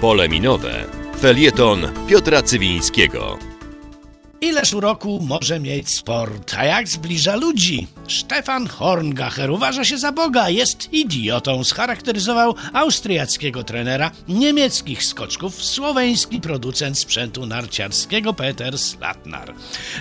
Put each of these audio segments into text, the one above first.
Pole minowe. Felieton Piotra Cywińskiego. Ileż uroku może mieć sport, a jak zbliża ludzi? Stefan Horngacher uważa się za Boga, jest idiotą. Scharakteryzował austriackiego trenera niemieckich skoczków, słoweński producent sprzętu narciarskiego Peter Slatnar.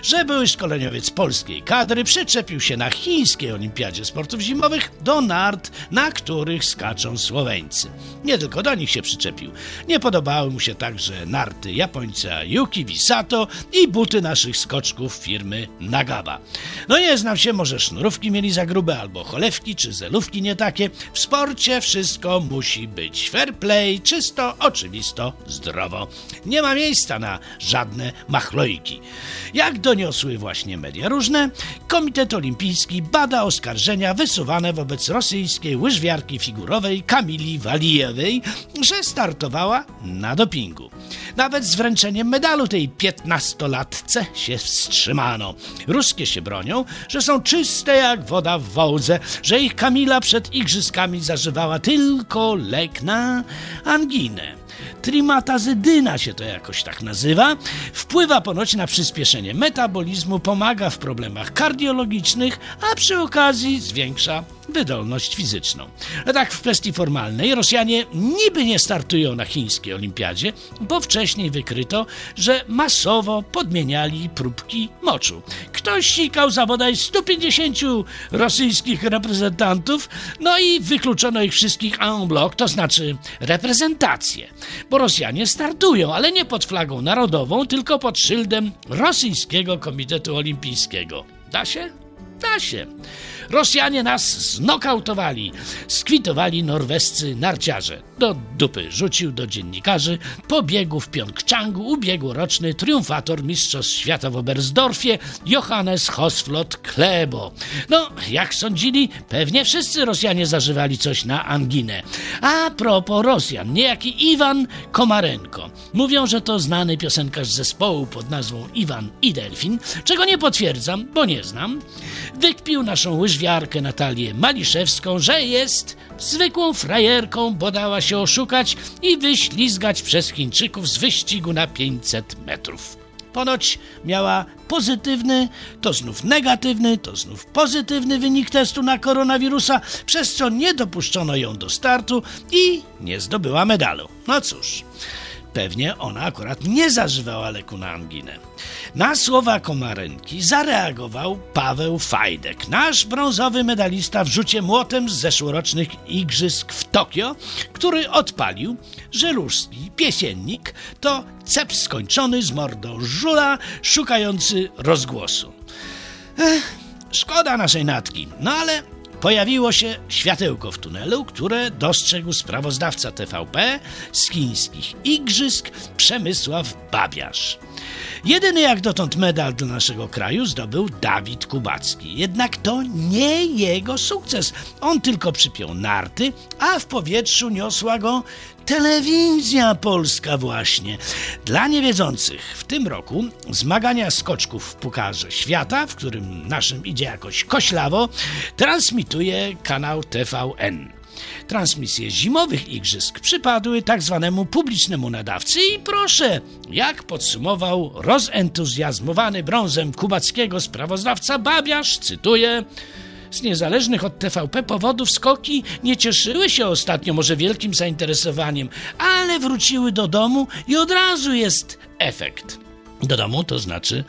Że były szkoleniowiec polskiej kadry przyczepił się na chińskiej olimpiadzie sportów zimowych do nart, na których skaczą Słoweńcy. Nie tylko do nich się przyczepił. Nie podobały mu się także narty Japońca Yuki Wisato i buty naszych skoczków firmy Nagaba. No nie znam się, może sznurówki mieli za grube, albo cholewki, czy zelówki nie takie. W sporcie wszystko musi być fair play, czysto, oczywisto, zdrowo. Nie ma miejsca na żadne machlojki. Jak doniosły właśnie media różne, Komitet Olimpijski bada oskarżenia wysuwane wobec rosyjskiej łyżwiarki figurowej Kamili Walijewej, że startowała na dopingu. Nawet z wręczeniem medalu tej piętnastolatce się wstrzymano. Ruskie się bronią, że są czyste jak woda w wołdze, że ich Kamila przed igrzyskami zażywała tylko lek na anginę. Trimatazydyna się to jakoś tak nazywa. Wpływa ponoć na przyspieszenie metabolizmu, pomaga w problemach kardiologicznych, a przy okazji zwiększa wydolność fizyczną. A tak w kwestii formalnej Rosjanie niby nie startują na chińskiej olimpiadzie, bo wcześniej wykryto, że masowo podmieniali próbki moczu. Ktoś sikał za bodaj 150 rosyjskich reprezentantów, no i wykluczono ich wszystkich en bloc, to znaczy reprezentację. Bo Rosjanie startują, ale nie pod flagą narodową, tylko pod szyldem Rosyjskiego Komitetu Olimpijskiego. Da się? Da się. Rosjanie nas znokautowali. Skwitowali norwescy narciarze. Do dupy rzucił do dziennikarzy. Pobiegł w Pjongczangu ubiegłoroczny triumfator Mistrzostw Świata w Oberstdorfie Johannes Hosflot Klebo. No, jak sądzili, pewnie wszyscy Rosjanie zażywali coś na anginę. A propos Rosjan, niejaki Iwan Komarenko. Mówią, że to znany piosenkarz zespołu pod nazwą Iwan i Delfin, czego nie potwierdzam, bo nie znam. Wykpił naszą łyżwiarkę Natalię Maliszewską, że jest zwykłą frajerką, bo dała się oszukać i wyślizgać przez Chińczyków z wyścigu na 500 metrów. Ponoć miała pozytywny, to znów negatywny, to znów pozytywny wynik testu na koronawirusa, przez co nie dopuszczono ją do startu i nie zdobyła medalu. No cóż. Pewnie ona akurat nie zażywała leku na anginę. Na słowa Komarenki zareagował Paweł Fajdek, nasz brązowy medalista w rzucie młotem z zeszłorocznych igrzysk w Tokio, który odpalił, że różski piesiennik to cep skończony z mordą żula szukający rozgłosu. Ech, szkoda naszej natki, no ale pojawiło się światełko w tunelu, które dostrzegł sprawozdawca TVP z chińskich igrzysk Przemysław Babiarz. Jedyny jak dotąd medal dla naszego kraju zdobył Dawid Kubacki. Jednak to nie jego sukces. On tylko przypiął narty, a w powietrzu niosła go telewizja polska właśnie. Dla niewiedzących, w tym roku zmagania skoczków w Pukarze Świata, w którym naszym idzie jakoś koślawo, transmituje kanał TVN. Transmisje zimowych igrzysk przypadły tak zwanemu publicznemu nadawcy i proszę, jak podsumował rozentuzjazmowany brązem kubackiego sprawozdawca Babiarz, cytuję z niezależnych od TVP powodów skoki nie cieszyły się ostatnio może wielkim zainteresowaniem, ale wróciły do domu i od razu jest efekt. Do domu to znaczy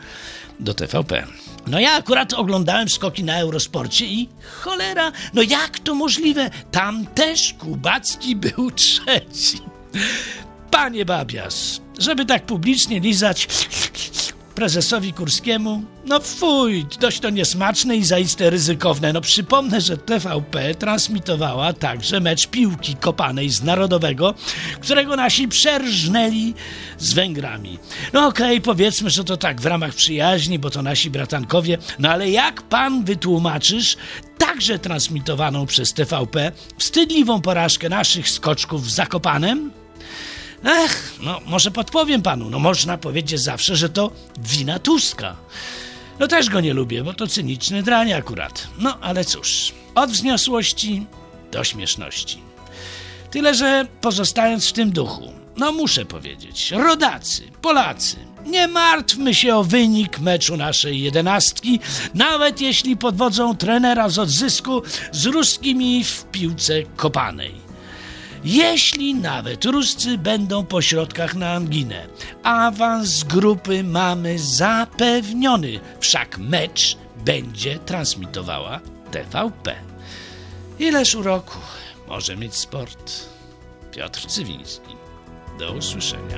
do TVP. No ja akurat oglądałem skoki na Eurosporcie i cholera, no jak to możliwe? Tam też Kubacki był trzeci. Panie Babias, żeby tak publicznie lizać prezesowi Kurskiemu, no fuj, dość to niesmaczne i zaiste ryzykowne. No przypomnę, że TVP transmitowała także mecz piłki kopanej z Narodowego, którego nasi przerżnęli z Węgrami. No okej, okay, powiedzmy, że to tak w ramach przyjaźni, bo to nasi bratankowie, no ale jak pan wytłumaczysz także transmitowaną przez TVP wstydliwą porażkę naszych skoczków w Zakopanem? Ech, no może podpowiem panu. No można powiedzieć zawsze, że to wina Tuska. No też go nie lubię, bo to cyniczny drań akurat. No ale cóż, od wzniosłości do śmieszności. Tyle, że pozostając w tym duchu, no muszę powiedzieć, rodacy, Polacy, nie martwmy się o wynik meczu naszej jedenastki, nawet jeśli pod wodzą trenera z odzysku z ruskimi w piłce kopanej. Jeśli nawet Ruscy będą po środkach na anginę, awans grupy mamy zapewniony, wszak mecz będzie transmitowała TVP. Ileż uroku może mieć sport? Piotr Cywiński. Do usłyszenia.